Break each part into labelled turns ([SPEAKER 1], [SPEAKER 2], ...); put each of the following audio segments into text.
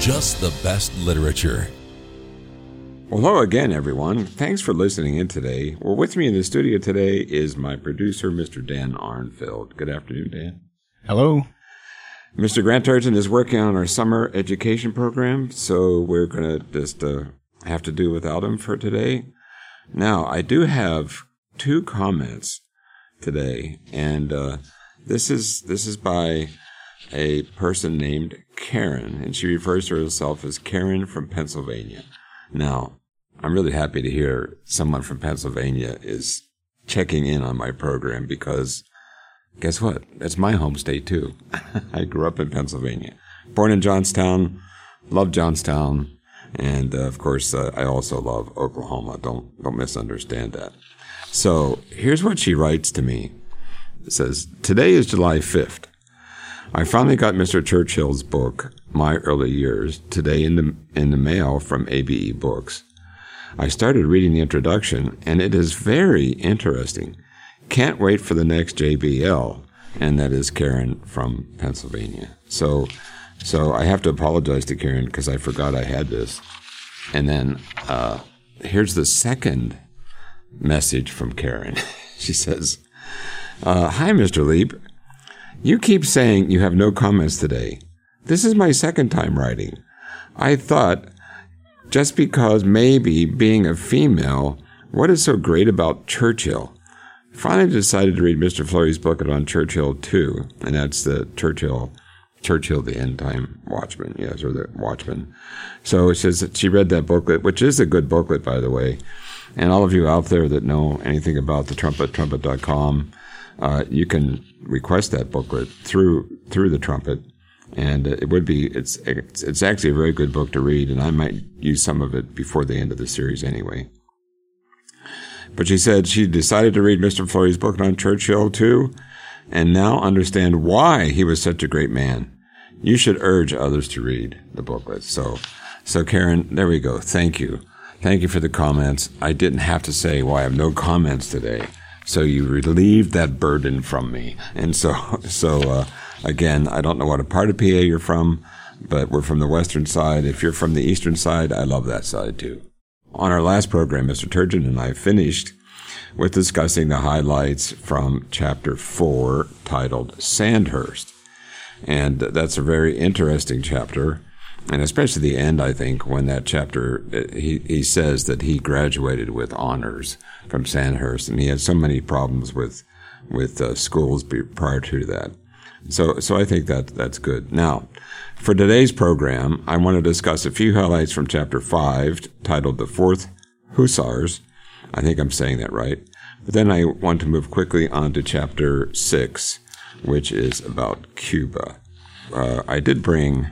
[SPEAKER 1] Just the Best Literature.
[SPEAKER 2] Well, hello again, everyone. Thanks for listening in today. Well, with me in the studio today is my producer, Mr. Dan Arnfield. Good afternoon, Dan.
[SPEAKER 3] Hello.
[SPEAKER 2] Mr. Grant Turgeon is working on our summer education program, so we're going to just uh, have to do without him for today. Now, I do have two comments today, and uh, this is this is by a person named Karen, and she refers to herself as Karen from Pennsylvania. Now, I'm really happy to hear someone from Pennsylvania is checking in on my program because guess what? That's my home state too. I grew up in Pennsylvania, born in Johnstown, love Johnstown, and uh, of course, uh, I also love Oklahoma. Don't don't misunderstand that. So here's what she writes to me. It says, "Today is July 5th. I finally got Mr. Churchill's book, My Early Years, today in the in the mail from ABE Books. I started reading the introduction, and it is very interesting. Can't wait for the next JBL, and that is Karen from Pennsylvania. So, so I have to apologize to Karen because I forgot I had this. And then uh, here's the second message from Karen. she says, uh, "Hi, Mr. Leap. You keep saying you have no comments today. This is my second time writing. I thought just because maybe being a female, what is so great about Churchill? Finally decided to read Mr. Flurry's book on Churchill too, and that's the Churchill, Churchill the End Time Watchman, yes, or the Watchman. So it says she read that booklet, which is a good booklet, by the way. And all of you out there that know anything about the trumpet, trumpet.com, uh, you can request that booklet through through the trumpet, and it would be it's it's it's actually a very good book to read, and I might use some of it before the end of the series anyway. But she said she decided to read Mr. Flurry's book on Churchill too, and now understand why he was such a great man. You should urge others to read the booklet. So, so Karen, there we go. Thank you. Thank you for the comments. I didn't have to say why I have no comments today. So you relieved that burden from me. And so, so, uh, again, I don't know what a part of PA you're from, but we're from the western side. If you're from the eastern side, I love that side too. On our last program, Mr. Turgeon and I finished with discussing the highlights from chapter four titled Sandhurst. And that's a very interesting chapter. And especially the end, I think, when that chapter, uh, he, he says that he graduated with honors from Sandhurst and he had so many problems with, with uh, schools prior to that. So, so I think that that's good. Now, for today's program, I want to discuss a few highlights from chapter five titled The Fourth Hussars. I think I'm saying that right. But then I want to move quickly on to chapter six, which is about Cuba. Uh, I did bring,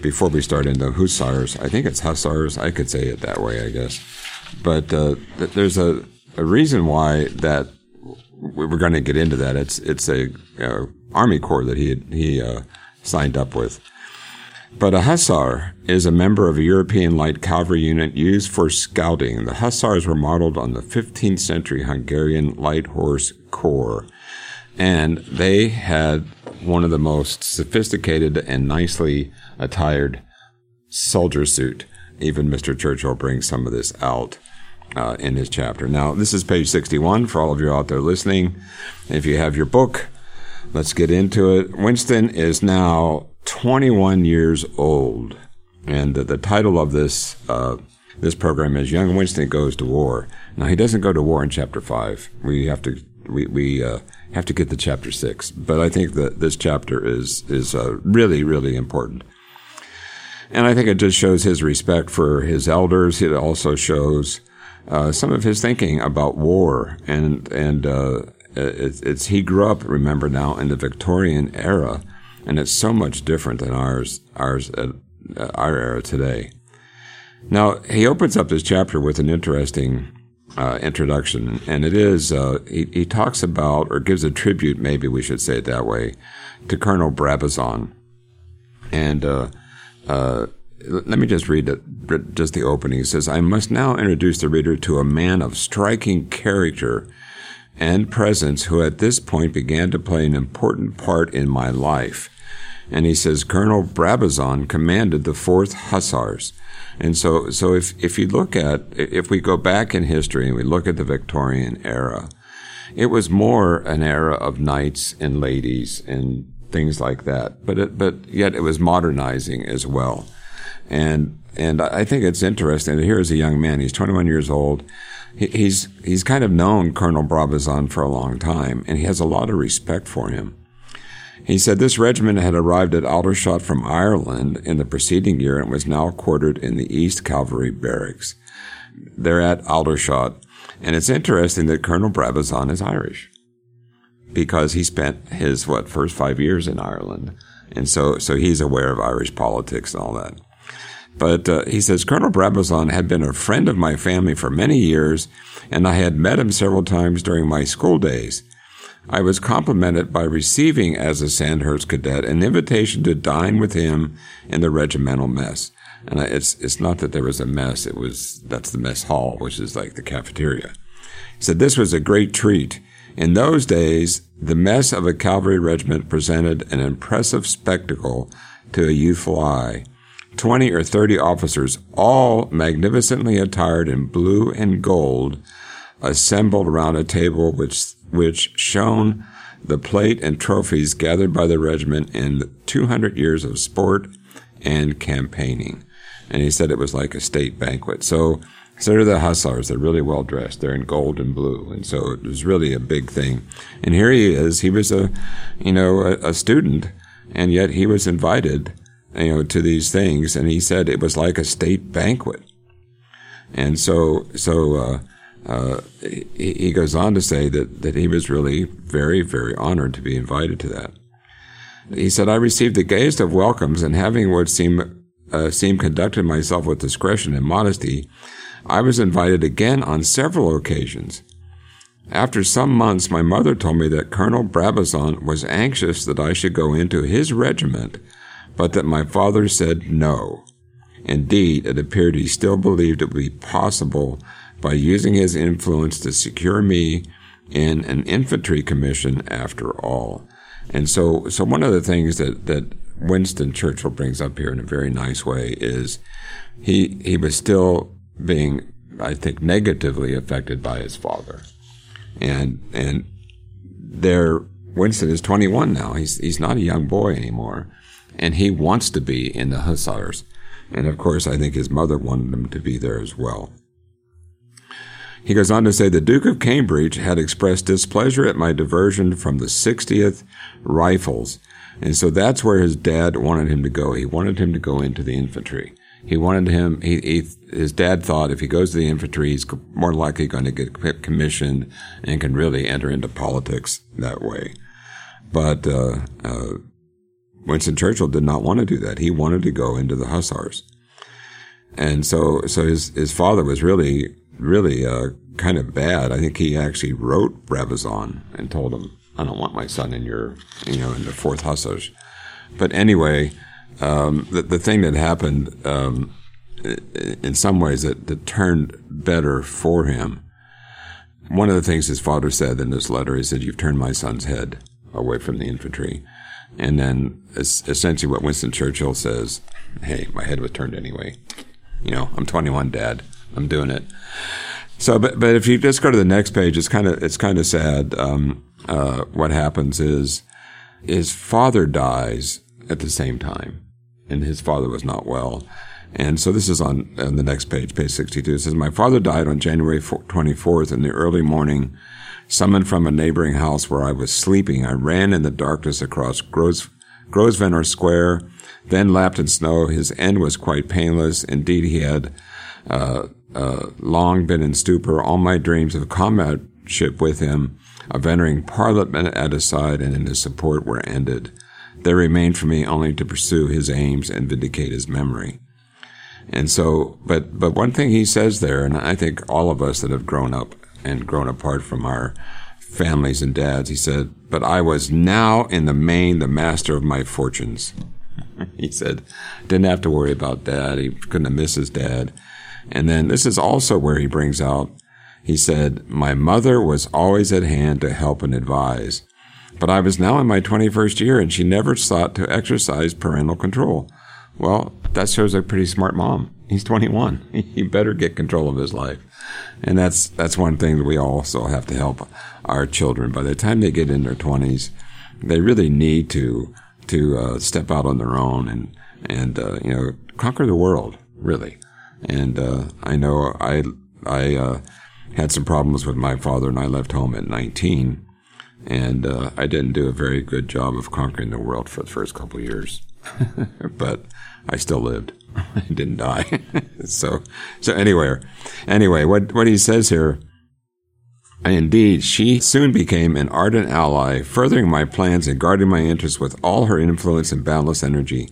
[SPEAKER 2] before we start into Hussars, I think it's Hussars. I could say it that way, I guess. But uh, th- there's a, a reason why that we we're going to get into that. It's it's a uh, Army Corps that he he uh, signed up with. But a hussar is a member of a European light cavalry unit used for scouting. The hussars were modeled on the 15th century Hungarian light horse corps, and they had one of the most sophisticated and nicely attired soldier suit. Even Mr. Churchill brings some of this out uh, in his chapter. Now, this is page 61 for all of you out there listening. If you have your book, let's get into it. Winston is now 21 years old, and the, the title of this uh, this program is "Young Winston Goes to War." Now, he doesn't go to war in chapter five. We have to we we uh, have to get to chapter six, but I think that this chapter is is uh, really really important. And I think it just shows his respect for his elders. It also shows uh, some of his thinking about war, and and uh, it's, he grew up. Remember now in the Victorian era, and it's so much different than ours. Ours, uh, our era today. Now, he opens up this chapter with an interesting uh, introduction, and it is uh, he, he, talks about, or gives a tribute, maybe we should say it that way, to Colonel Brabazon. And uh, uh let me just read it, just the opening. He says, I must now introduce the reader to a man of striking character and presence who at this point began to play an important part in my life. And he says, Colonel Brabazon commanded the 4th Hussars. And so, so if, if you look at, if we go back in history and we look at the Victorian era, it was more an era of knights and ladies and things like that. But it, but yet it was modernizing as well. And, and I think it's interesting. Here is a young man. He's 21 years old. He's, he's kind of known Colonel Brabazon for a long time and he has a lot of respect for him. He said this regiment had arrived at Aldershot from Ireland in the preceding year and was now quartered in the East Cavalry Barracks. They're at Aldershot. And it's interesting that Colonel Brabazon is Irish because he spent his, what, first five years in Ireland. And so, so he's aware of Irish politics and all that. But uh, he says Colonel Brabazon had been a friend of my family for many years, and I had met him several times during my school days. I was complimented by receiving as a Sandhurst cadet an invitation to dine with him in the regimental mess. And it's it's not that there was a mess; it was that's the mess hall, which is like the cafeteria. He said this was a great treat. In those days, the mess of a cavalry regiment presented an impressive spectacle to a youthful eye. 20 or 30 officers, all magnificently attired in blue and gold, assembled around a table which, which shone the plate and trophies gathered by the regiment in 200 years of sport and campaigning. And he said it was like a state banquet. So, so they're the hussars. They're really well dressed. They're in gold and blue. And so it was really a big thing. And here he is. He was a, you know, a, a student, and yet he was invited you know, to these things. And he said it was like a state banquet. And so, so, uh, uh, he, he goes on to say that, that he was really very, very honored to be invited to that. He said, I received the gayest of welcomes and having what seemed, uh, seemed conducted myself with discretion and modesty, I was invited again on several occasions. After some months, my mother told me that Colonel Brabazon was anxious that I should go into his regiment but that my father said no. Indeed, it appeared he still believed it would be possible by using his influence to secure me in an infantry commission after all. And so, so one of the things that, that Winston Churchill brings up here in a very nice way is he, he was still being, I think, negatively affected by his father. And, and there, Winston is 21 now. He's, he's not a young boy anymore and he wants to be in the Hussars. And of course, I think his mother wanted him to be there as well. He goes on to say the Duke of Cambridge had expressed displeasure at my diversion from the 60th Rifles. And so that's where his dad wanted him to go. He wanted him to go into the infantry. He wanted him, he, he, his dad thought if he goes to the infantry, he's more likely going to get commissioned and can really enter into politics that way. But, uh, uh, Winston Churchill did not want to do that. He wanted to go into the Hussars. And so, so his, his father was really, really, uh, kind of bad. I think he actually wrote Brabazon and told him, I don't want my son in your, you know, in the fourth Hussars. But anyway, um, the, the thing that happened, um, in some ways that, that turned better for him. One of the things his father said in this letter, he said, you've turned my son's head away from the infantry. And then essentially what Winston Churchill says, hey, my head was turned anyway. You know, I'm 21, Dad. I'm doing it. So, but but if you just go to the next page, it's kind of it's kind of sad. Um, uh, what happens is his father dies at the same time, and his father was not well. And so this is on, on the next page, page 62. It says, My father died on January 24th in the early morning Summoned from a neighboring house where I was sleeping, I ran in the darkness across Gros- Grosvenor Square, then lapped in snow. His end was quite painless. Indeed, he had uh, uh, long been in stupor. All my dreams of comradeship with him, of entering Parliament at his side and in his support, were ended. there remained for me only to pursue his aims and vindicate his memory. And so, but, but one thing he says there, and I think all of us that have grown up and grown apart from our families and dads, he said, but I was now in the main the master of my fortunes. he said, didn't have to worry about dad. He couldn't have missed his dad. And then this is also where he brings out, he said, my mother was always at hand to help and advise. But I was now in my 21st year and she never sought to exercise parental control. Well, that shows a pretty smart mom. He's 21. He better get control of his life. And that's, that's one thing that we also have to help our children. By the time they get in their 20s, they really need to, to, uh, step out on their own and, and, uh, you know, conquer the world, really. And, uh, I know I, I, uh, had some problems with my father and I left home at 19 and uh, I didn't do a very good job of conquering the world for the first couple years, but I still lived. I didn't die. so, so anyway, anyway, what what he says here. Indeed, she soon became an ardent ally, furthering my plans and guarding my interests with all her influence and boundless energy.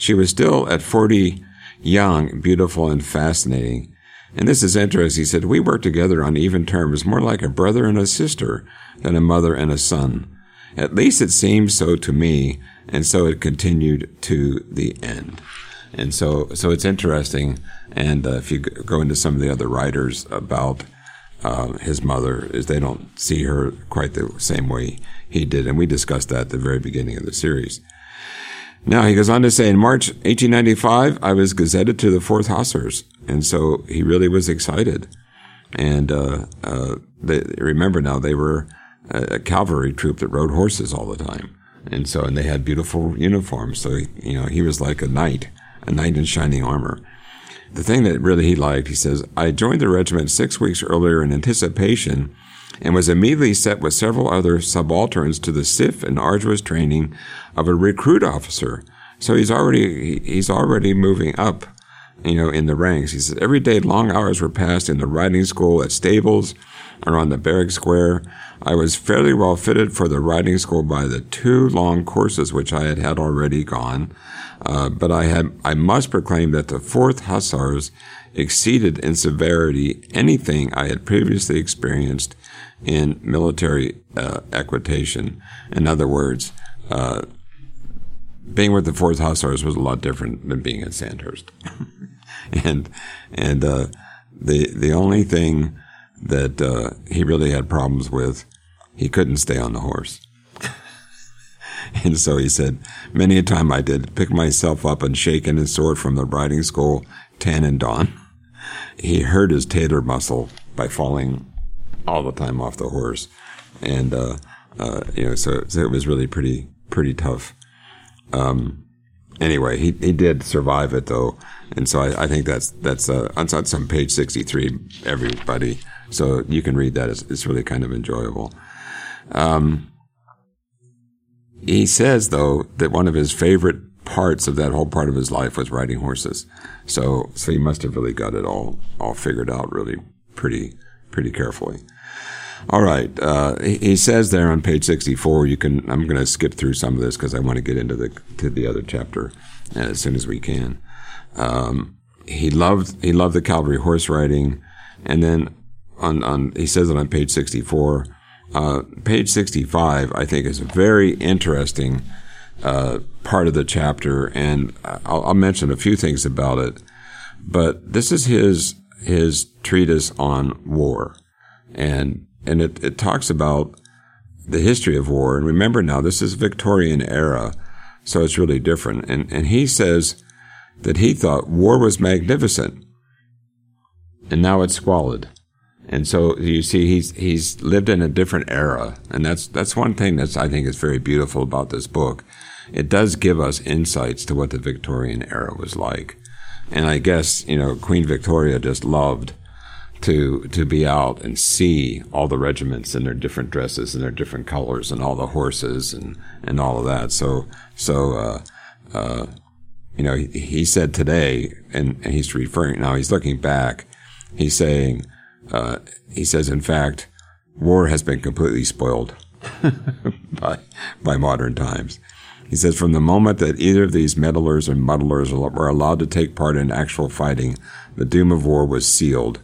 [SPEAKER 2] She was still at 40 young, beautiful, and fascinating. And this is interesting. He said, We worked together on even terms, more like a brother and a sister than a mother and a son. At least it seemed so to me, and so it continued to the end. And so, so it's interesting. And uh, if you go into some of the other writers about uh, his mother, is they don't see her quite the same way he did, and we discussed that at the very beginning of the series. Now he goes on to say, in March 1895, I was gazetted to the Fourth Hussars, and so he really was excited. And uh, uh, they, remember now they were a cavalry troop that rode horses all the time. And so, and they had beautiful uniforms. So, you know, he was like a knight, a knight in shining armor. The thing that really he liked, he says, I joined the regiment six weeks earlier in anticipation and was immediately set with several other subalterns to the stiff and arduous training of a recruit officer. So he's already, he's already moving up, you know, in the ranks. He says, every day long hours were passed in the riding school at stables or on the barrack square. I was fairly well fitted for the riding school by the two long courses which I had had already gone. Uh, but I had, I must proclaim that the fourth hussars exceeded in severity anything I had previously experienced in military uh, equitation. In other words, uh, being with the fourth hussars was a lot different than being at Sandhurst. and, and, uh, the, the only thing that uh, he really had problems with. He couldn't stay on the horse. and so he said, many a time I did pick myself up and shaken and sore from the riding school, tan and dawn. He hurt his tatar muscle by falling all the time off the horse. And, uh, uh, you know, so, so, it was really pretty, pretty tough. Um, anyway, he, he did survive it though. And so I, I think that's, that's, uh, on, on some page 63, everybody, so you can read that. It's, it's really kind of enjoyable. Um, he says, though, that one of his favorite parts of that whole part of his life was riding horses. So, so he must have really got it all, all figured out really pretty, pretty carefully. All right. Uh, he, says there on page 64, you can, I'm going to skip through some of this because I want to get into the, to the other chapter as soon as we can. Um, he loved, he loved the cavalry horse riding. And then on, on he says it on page 64. Uh, page 65, I think, is a very interesting uh, part of the chapter, and I'll, I'll, mention a few things about it. But this is his his treatise on war, and and it, it talks about the history of war. And remember now, this is Victorian era, so it's really different. And and he says that he thought war was magnificent, and now it's squalid. And so you see, he's he's lived in a different era, and that's that's one thing that's I think is very beautiful about this book. It does give us insights to what the Victorian era was like, and I guess you know Queen Victoria just loved to to be out and see all the regiments in their different dresses and their different colors and all the horses and and all of that. So so uh, uh, you know he, he said today, and, and he's referring now. He's looking back. He's saying uh, he says, in fact, war has been completely spoiled by by modern times. He says, from the moment that either of these meddlers and muddlers were allowed to take part in actual fighting, the doom of war was sealed.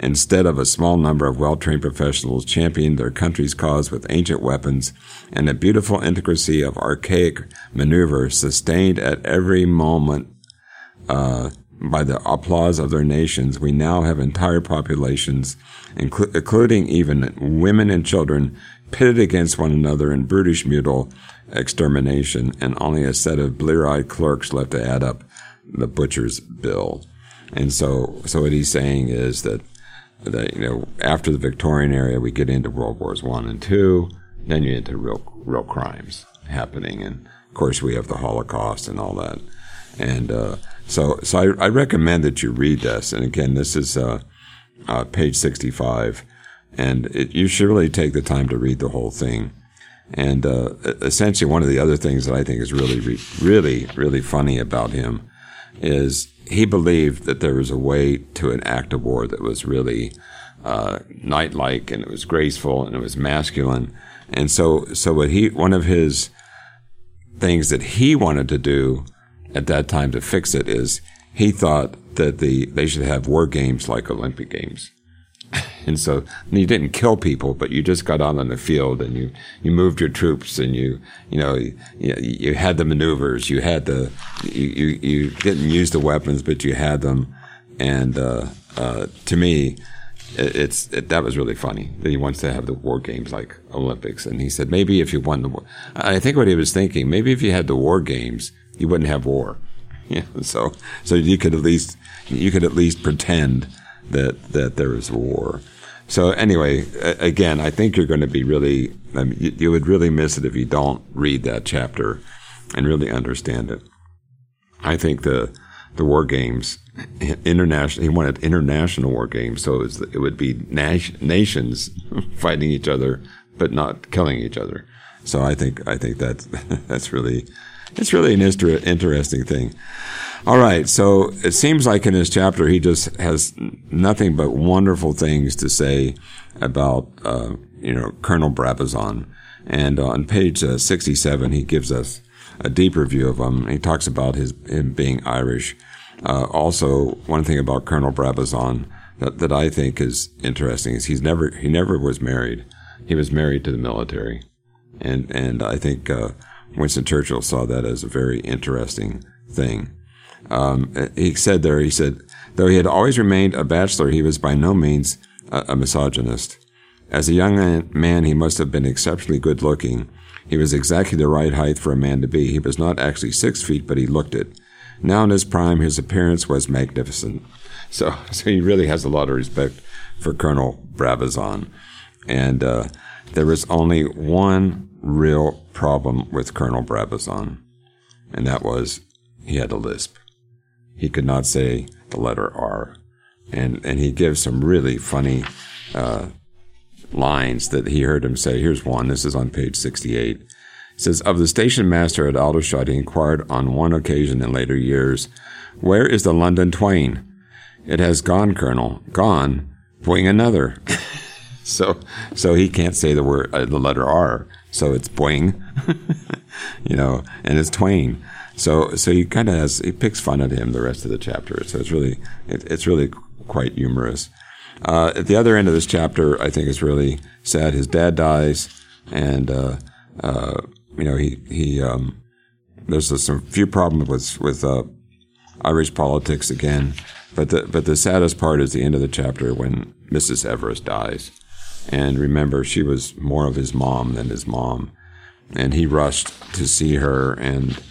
[SPEAKER 2] Instead of a small number of well-trained professionals championing their country's cause with ancient weapons and a beautiful intricacy of archaic maneuver sustained at every moment uh, by the applause of their nations, we now have entire populations, inclu- including even women and children, pitted against one another in brutish mutual extermination, and only a set of blear-eyed clerks left to add up the butcher's bill. And so, so what he's saying is that that you know after the Victorian era, we get into World Wars One and Two, then you get into real real crimes happening, and of course we have the Holocaust and all that, and uh, so so I, I, recommend that you read this. And again, this is uh, uh, page sixty five, and it, you should really take the time to read the whole thing. And uh, essentially, one of the other things that I think is really, really, really funny about him is he believed that there was a way to enact a war that was really uh, knight-like and it was graceful and it was masculine. And so, so what he, one of his things that he wanted to do at that time to fix it is he thought that the they should have war games like Olympic games. And so you didn't kill people, but you just got out on the field and you, you moved your troops and you, you know, you, you had the maneuvers, you had the, you, you, you didn't use the weapons, but you had them. And, uh, uh, to me, it, it's, it, that was really funny that he wants to have the war games like Olympics. And he said, maybe if you won the war, I think what he was thinking, maybe if you had the war games, you wouldn't have war. Yeah. So, so you could at least, you could at least pretend that, that there was war. So anyway, again, I think you're going to be really, I mean, you, you, would really miss it if you don't read that chapter and really understand it. I think the the war games, international, he wanted international war games, so it, was, it would be nations fighting each other, but not killing each other. So I think I think that's that's really it's really an interesting thing. All right, so it seems like in this chapter he just has nothing but wonderful things to say about uh, you know Colonel Brabazon, and on page uh, sixty-seven he gives us a deeper view of him. He talks about his him being Irish. Uh, also, one thing about Colonel Brabazon that, that I think is interesting is he's never he never was married. He was married to the military, and and I think uh, Winston Churchill saw that as a very interesting thing. Um, he said there, he said, though he had always remained a bachelor, he was by no means a, a misogynist. As a young man, he must have been exceptionally good looking. He was exactly the right height for a man to be. He was not actually six feet, but he looked it. Now in his prime, his appearance was magnificent. So, so he really has a lot of respect for Colonel Brabazon. And uh, there was only one real problem with Colonel Brabazon, and that was he had a lisp he could not say the letter R. And, and he gives some really funny uh, lines that he heard him say. Here's one. This is on page 68. It says, Of the station master at Aldershot, he inquired on one occasion in later years, Where is the London Twain? It has gone, Colonel. Gone. Bring another. so, so he can't say the word, uh, the letter R. So it's boing, you know, and it's Twain. So so he kind of has he picks fun at him the rest of the chapter. So it's really it, it's really quite humorous. Uh, at the other end of this chapter, I think is really sad. His dad dies, and uh, uh, you know he he um, there's a, some few problems with with uh, Irish politics again. But the but the saddest part is the end of the chapter when Mrs. Everest dies. And remember, she was more of his mom than his mom, and he rushed to see her and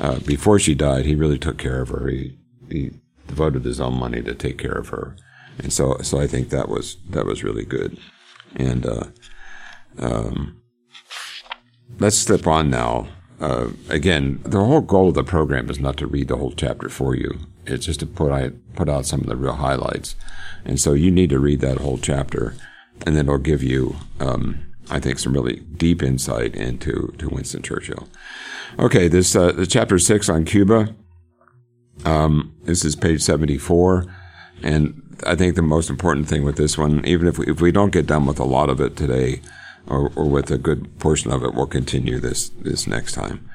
[SPEAKER 2] uh, before she died, he really took care of her. He, he devoted his own money to take care of her, and so so I think that was that was really good. And uh, um, let's slip on now. Uh, again, the whole goal of the program is not to read the whole chapter for you. It's just to put out put out some of the real highlights, and so you need to read that whole chapter, and then it'll give you, um, I think, some really deep insight into to Winston Churchill. Okay, this uh, the chapter six on Cuba. Um, this is page seventy four, and I think the most important thing with this one, even if we, if we don't get done with a lot of it today, or, or with a good portion of it, we'll continue this this next time.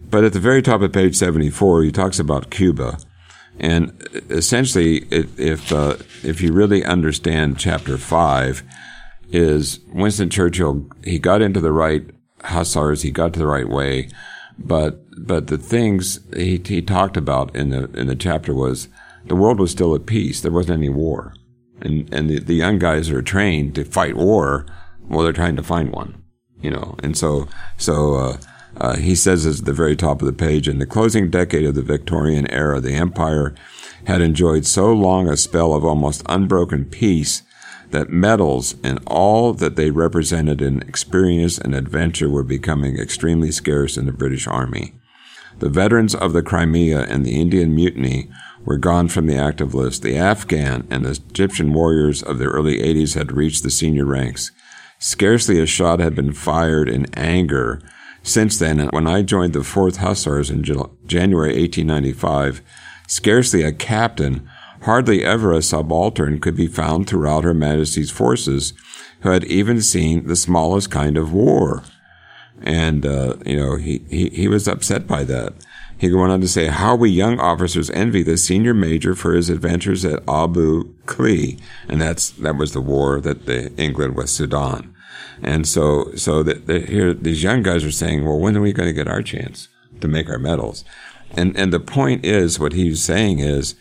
[SPEAKER 2] But at the very top of page 74, he talks about Cuba. And essentially, if, uh, if you really understand chapter 5, is Winston Churchill, he got into the right hussars, he got to the right way, but but the things he, he talked about in the in the chapter was the world was still at peace. There wasn't any war, and and the, the young guys are trained to fight war. Well, they're trying to find one, you know. And so so uh, uh, he says at the very top of the page, in the closing decade of the Victorian era, the empire had enjoyed so long a spell of almost unbroken peace that medals and all that they represented in experience and adventure were becoming extremely scarce in the British Army. The veterans of the Crimea and the Indian Mutiny were gone from the active list. The Afghan and Egyptian warriors of the early 80s had reached the senior ranks. Scarcely a shot had been fired in anger since then. When I joined the 4th Hussars in January 1895, scarcely a captain Hardly ever a subaltern could be found throughout Her Majesty's forces who had even seen the smallest kind of war. And, uh, you know, he, he, he was upset by that. He went on to say, How we young officers envy the senior major for his adventures at Abu Klea. And that's, that was the war that the England with Sudan. And so, so that the, here, these young guys are saying, well, when are we going to get our chance to make our medals? And, and the point is, what he's saying is,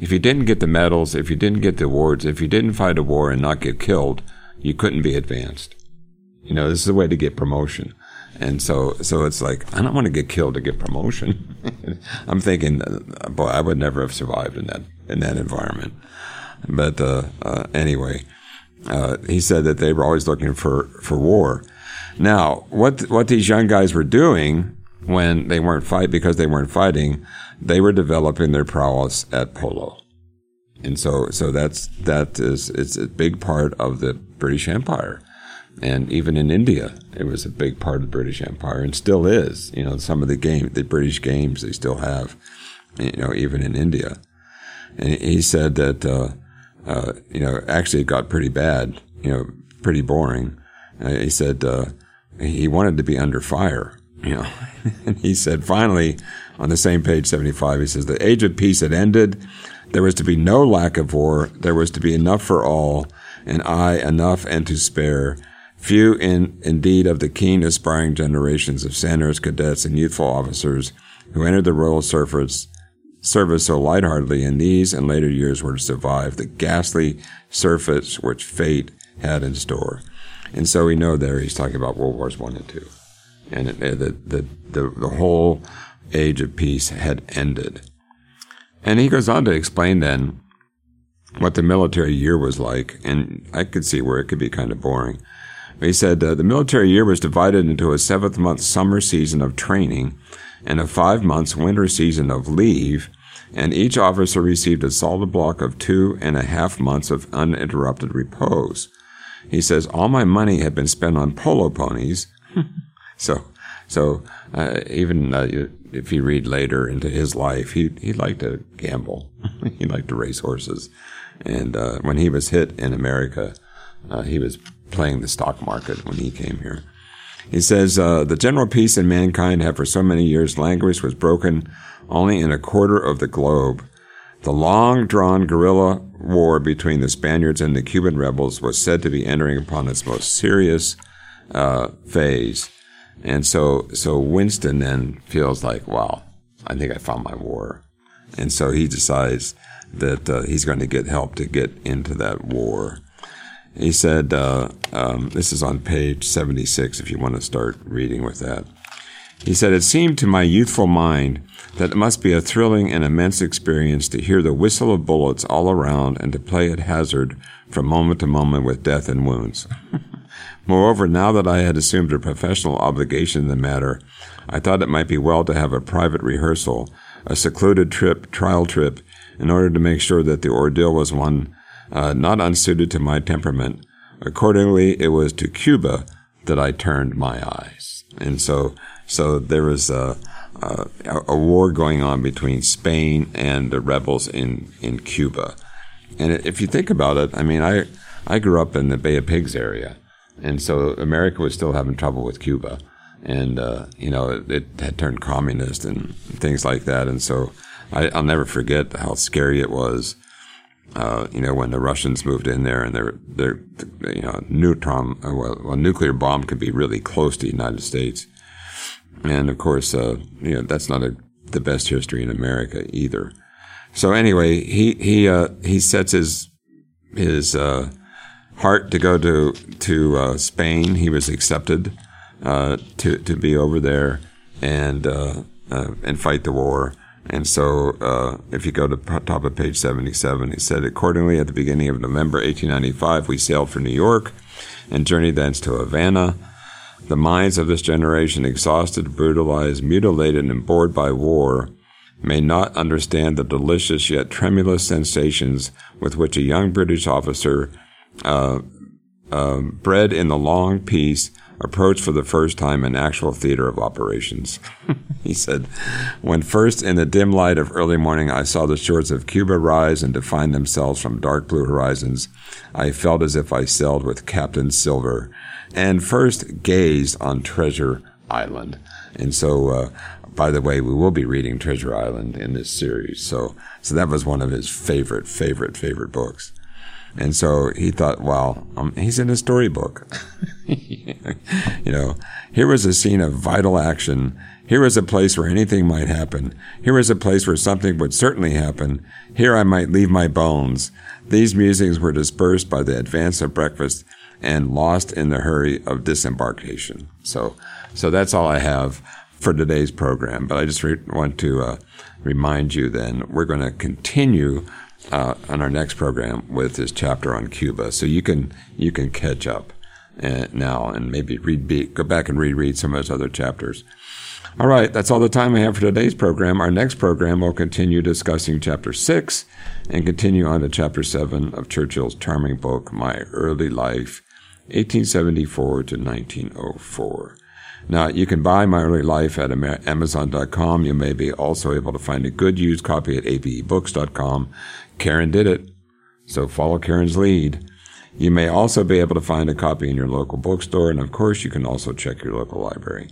[SPEAKER 2] if you didn't get the medals, if you didn't get the awards, if you didn't fight a war and not get killed, you couldn't be advanced. You know, this is a way to get promotion. And so, so it's like, I don't want to get killed to get promotion. I'm thinking, uh, boy, I would never have survived in that, in that environment. But, uh, uh, anyway, uh, he said that they were always looking for, for war. Now, what, what these young guys were doing when they weren't fight because they weren't fighting, they were developing their prowess at polo. And so, so that's, that is, it's a big part of the British Empire. And even in India, it was a big part of the British Empire and still is. You know, some of the game, the British games they still have, you know, even in India. And he said that, uh, uh, you know, actually it got pretty bad, you know, pretty boring. Uh, he said, uh, he wanted to be under fire, you know, and he said, finally, on the same page 75, he says, The age of peace had ended. There was to be no lack of war. There was to be enough for all, and I enough and to spare. Few, in, indeed, of the keen, aspiring generations of Sandhurst cadets and youthful officers who entered the Royal Service, service so lightheartedly in these and later years were to survive the ghastly surface which fate had in store. And so we know there he's talking about World Wars One and Two, and it, the, the the the whole age of peace had ended. And he goes on to explain then what the military year was like, and I could see where it could be kind of boring. He said uh, the military year was divided into a seventh month summer season of training and a five months winter season of leave, and each officer received a solid block of two and a half months of uninterrupted repose. He says, All my money had been spent on polo ponies. so, so uh, even uh, if you read later into his life, he he liked to gamble. he liked to race horses, and uh, when he was hit in America, uh, he was playing the stock market when he came here. He says uh, the general peace in mankind had for so many years languished was broken only in a quarter of the globe. The long drawn guerrilla war between the Spaniards and the Cuban rebels was said to be entering upon its most serious uh, phase. And so, so Winston then feels like, wow, I think I found my war. And so he decides that uh, he's going to get help to get into that war. He said, uh, um, this is on page 76 if you want to start reading with that. He said, It seemed to my youthful mind that it must be a thrilling and immense experience to hear the whistle of bullets all around and to play at hazard from moment to moment with death and wounds. Moreover, now that I had assumed a professional obligation in the matter, I thought it might be well to have a private rehearsal, a secluded trip, trial trip, in order to make sure that the ordeal was one uh, not unsuited to my temperament. Accordingly, it was to Cuba that I turned my eyes. And so, so there was a, a, a war going on between Spain and the rebels in, in Cuba. And if you think about it, I mean, I, I grew up in the Bay of Pigs area. And so America was still having trouble with Cuba. and uh, you know it, it, had turned communist and things like that. And so I, will never forget how scary it was. Uh, you know, when the Russians moved in there and their their you know neutron uh, well, well nuclear bomb could be really close to the United States, and of course uh, you know that's not a, the best history in America either. So anyway, he he uh, he sets his his uh, heart to go to to uh, Spain. He was accepted uh, to to be over there and uh, and fight the war. And so, uh, if you go to top of page 77, he said, accordingly, at the beginning of November 1895, we sailed for New York and journeyed thence to Havana. The minds of this generation, exhausted, brutalized, mutilated, and bored by war, may not understand the delicious yet tremulous sensations with which a young British officer, uh, uh, bred in the long peace, approached for the first time an actual theater of operations. he said, When first in the dim light of early morning I saw the shores of Cuba rise and define themselves from dark blue horizons, I felt as if I sailed with Captain Silver, and first gazed on Treasure Island. And so, uh, by the way, we will be reading Treasure Island in this series. So, so that was one of his favorite, favorite, favorite books. And so he thought, well, um, he's in a storybook. you know, here was a scene of vital action. Here was a place where anything might happen. Here was a place where something would certainly happen. Here I might leave my bones. These musings were dispersed by the advance of breakfast and lost in the hurry of disembarkation. So, so that's all I have for today's program. But I just re- want to uh, remind you then we're going to continue uh, on our next program with this chapter on Cuba, so you can you can catch up Uh, now and maybe read go back and reread some of those other chapters. All right, that's all the time I have for today's program. Our next program will continue discussing chapter six and continue on to chapter seven of Churchill's charming book, My Early Life, 1874 to 1904. Now, you can buy My Early Life at Amazon.com. You may be also able to find a good used copy at abebooks.com. Karen did it, so follow Karen's lead. You may also be able to find a copy in your local bookstore, and of course, you can also check your local library.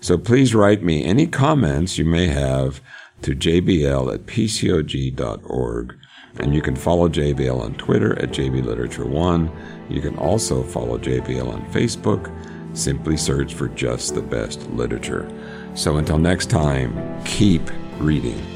[SPEAKER 2] So please write me any comments you may have to jbl at pcog.org. And you can follow JBL on Twitter at JBLiterature1. You can also follow JBL on Facebook. Simply search for just the best literature. So until next time, keep reading.